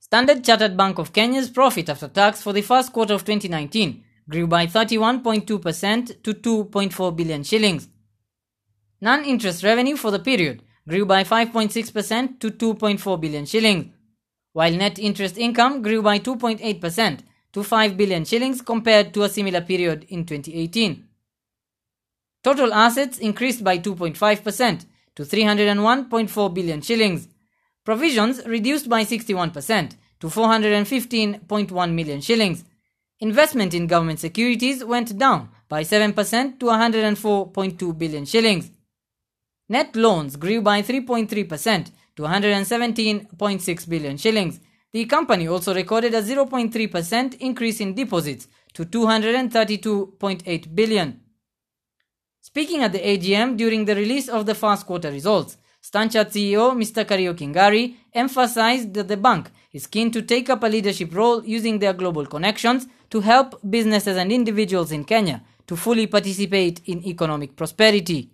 Standard Chartered Bank of Kenya's profit after tax for the first quarter of 2019 grew by 31.2% to 2.4 billion shillings. Non-interest revenue for the period grew by 5.6% to 2.4 billion shillings, while net interest income grew by 2.8% to 5 billion shillings compared to a similar period in 2018. Total assets increased by 2.5% to 301.4 billion shillings. Provisions reduced by 61% to 415.1 million shillings. Investment in government securities went down by 7% to 104.2 billion shillings. Net loans grew by 3.3% to 117.6 billion shillings. The company also recorded a 0.3% increase in deposits to 232.8 billion. Speaking at the AGM during the release of the first quarter results, StanChart CEO Mr. Kariuki Ngari emphasized that the bank is keen to take up a leadership role using their global connections to help businesses and individuals in Kenya to fully participate in economic prosperity.